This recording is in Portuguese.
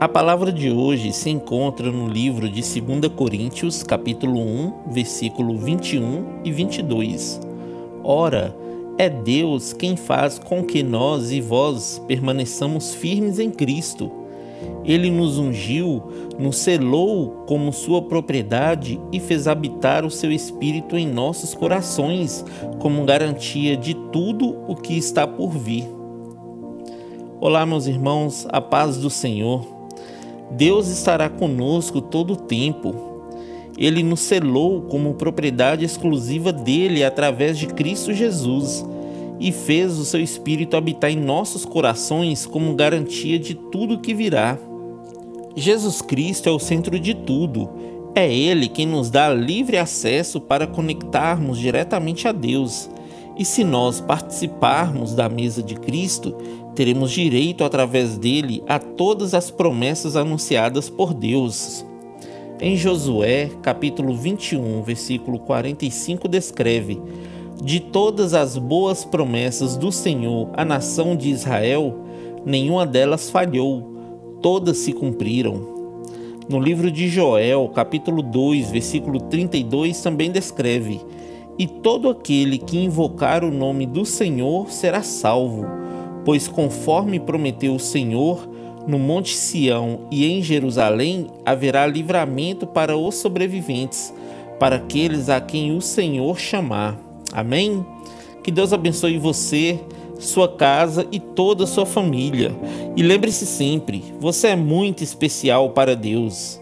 A palavra de hoje se encontra no livro de 2 Coríntios, capítulo 1, versículo 21 e 22. Ora, é Deus quem faz com que nós e vós permaneçamos firmes em Cristo. Ele nos ungiu, nos selou como sua propriedade e fez habitar o seu Espírito em nossos corações, como garantia de tudo o que está por vir. Olá, meus irmãos, a paz do Senhor. Deus estará conosco todo o tempo. Ele nos selou como propriedade exclusiva dele através de Cristo Jesus e fez o seu Espírito habitar em nossos corações como garantia de tudo que virá. Jesus Cristo é o centro de tudo. É Ele quem nos dá livre acesso para conectarmos diretamente a Deus. E se nós participarmos da mesa de Cristo, teremos direito através dele a todas as promessas anunciadas por Deus. Em Josué, capítulo 21, versículo 45 descreve: De todas as boas promessas do Senhor à nação de Israel, nenhuma delas falhou, todas se cumpriram. No livro de Joel, capítulo 2, versículo 32 também descreve: E todo aquele que invocar o nome do Senhor será salvo Pois conforme prometeu o Senhor, no Monte Sião e em Jerusalém haverá livramento para os sobreviventes, para aqueles a quem o Senhor chamar. Amém? Que Deus abençoe você, sua casa e toda a sua família. E lembre-se sempre: você é muito especial para Deus.